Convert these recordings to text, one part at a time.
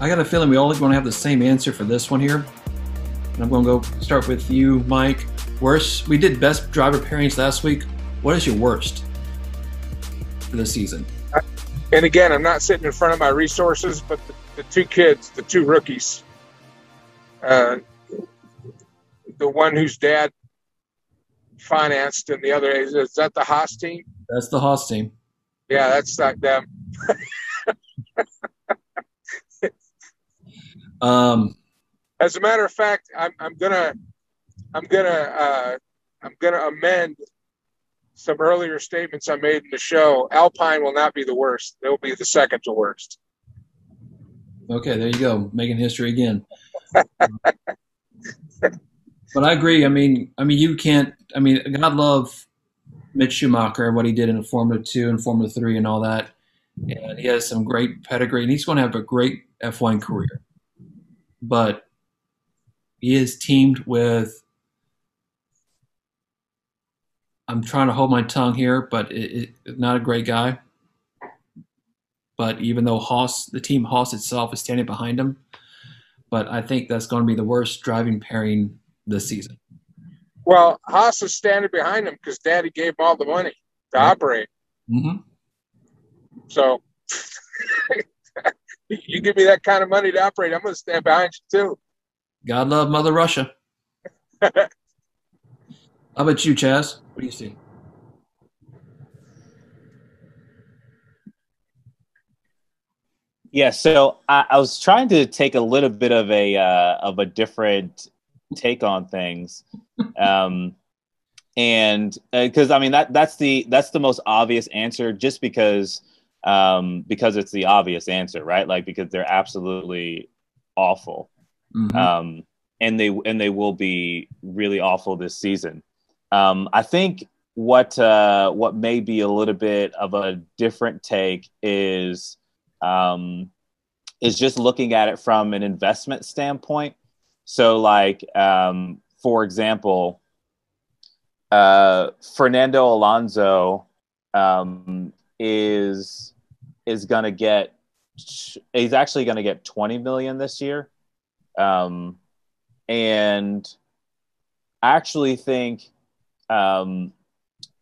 I got a feeling we all going to have the same answer for this one here. And I'm going to go start with you, Mike. Worst. We did best driver pairings last week. What is your worst for the season? And again, I'm not sitting in front of my resources, but the, the two kids, the two rookies, uh, the one whose dad financed and the other is, is that the Haas team? That's the Haas team. Yeah, that's not them. um, As a matter of fact, I'm, I'm gonna I'm gonna uh, I'm gonna amend some earlier statements I made in the show. Alpine will not be the worst; they'll be the second to worst. Okay, there you go, making history again. but I agree. I mean, I mean, you can't. I mean, God love Mick Schumacher and what he did in Formula Two and Formula Three and all that. And he has some great pedigree, and he's going to have a great F1 career. But he is teamed with. I'm trying to hold my tongue here, but it, it, not a great guy. But even though Haas, the team Haas itself is standing behind him, but I think that's going to be the worst driving pairing this season. Well, Haas is standing behind him because Daddy gave him all the money to operate. Mm-hmm. So you give me that kind of money to operate, I'm going to stand behind you too. God love Mother Russia. How about you, Chaz? What do you see? Yeah, so I, I was trying to take a little bit of a uh, of a different take on things, um, and because I mean that that's the that's the most obvious answer, just because um, because it's the obvious answer, right? Like because they're absolutely awful, Mhm. um, and they and they will be really awful this season. Um, I think what uh, what may be a little bit of a different take is um, is just looking at it from an investment standpoint. So, like um, for example, uh, Fernando Alonso um, is is going to get he's actually going to get 20 million this year. Um, and i actually think um,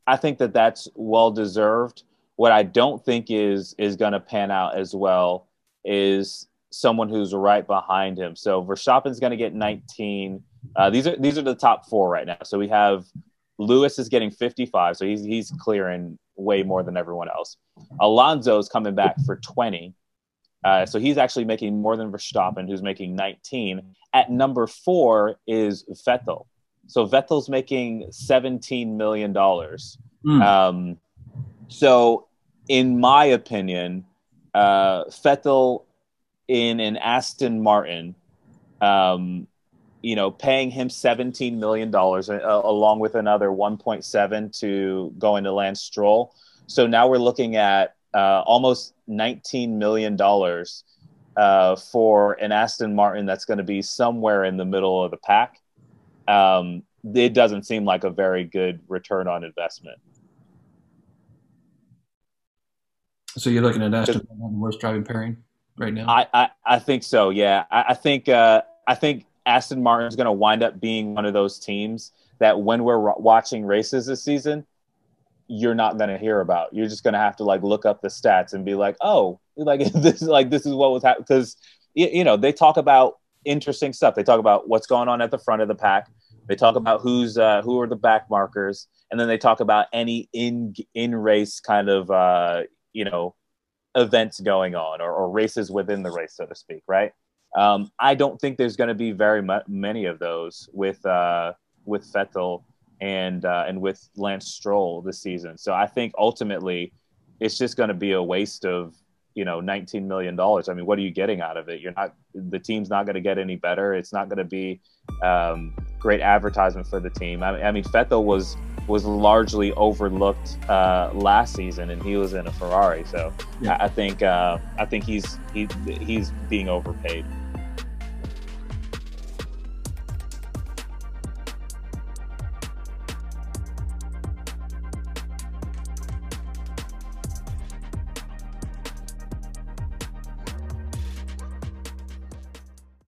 i think that that's well deserved. What i don't think is is going to pan out as well is someone who's right behind him. So Verstappen's going to get 19 uh, these are these are the top four right now. So we have Lewis is getting 55 so he's he's clearing way more than everyone else Alonso's coming back for 20 uh, so he's actually making more than Verstappen, who's making 19. At number four is Vettel. So Vettel's making 17 million dollars. Mm. Um, so, in my opinion, uh, Vettel in an Aston Martin, um, you know, paying him 17 million dollars uh, along with another 1.7 to go into Lance Stroll. So now we're looking at uh, almost 19 million dollars uh, for an Aston Martin that's going to be somewhere in the middle of the pack. Um, it doesn't seem like a very good return on investment. So you're looking at Aston Martin, the worst driving pairing right now. I, I, I think so. Yeah, I, I think uh, I think Aston Martin's going to wind up being one of those teams that when we're watching races this season, you're not going to hear about. You're just going to have to like look up the stats and be like, oh, like this is like this is what was happening because you, you know they talk about interesting stuff. They talk about what's going on at the front of the pack. They talk about who's uh, who are the back markers, and then they talk about any in in race kind of uh, you know events going on or, or races within the race, so to speak, right? Um, I don't think there's going to be very mu- many of those with uh, with Vettel and uh, and with Lance Stroll this season. So I think ultimately it's just going to be a waste of you know 19 million dollars. I mean, what are you getting out of it? You're not the team's not going to get any better. It's not going to be um, great advertisement for the team. I, I mean, Vettel was was largely overlooked uh, last season, and he was in a Ferrari. So Yeah. I, I think uh, I think he's he, he's being overpaid.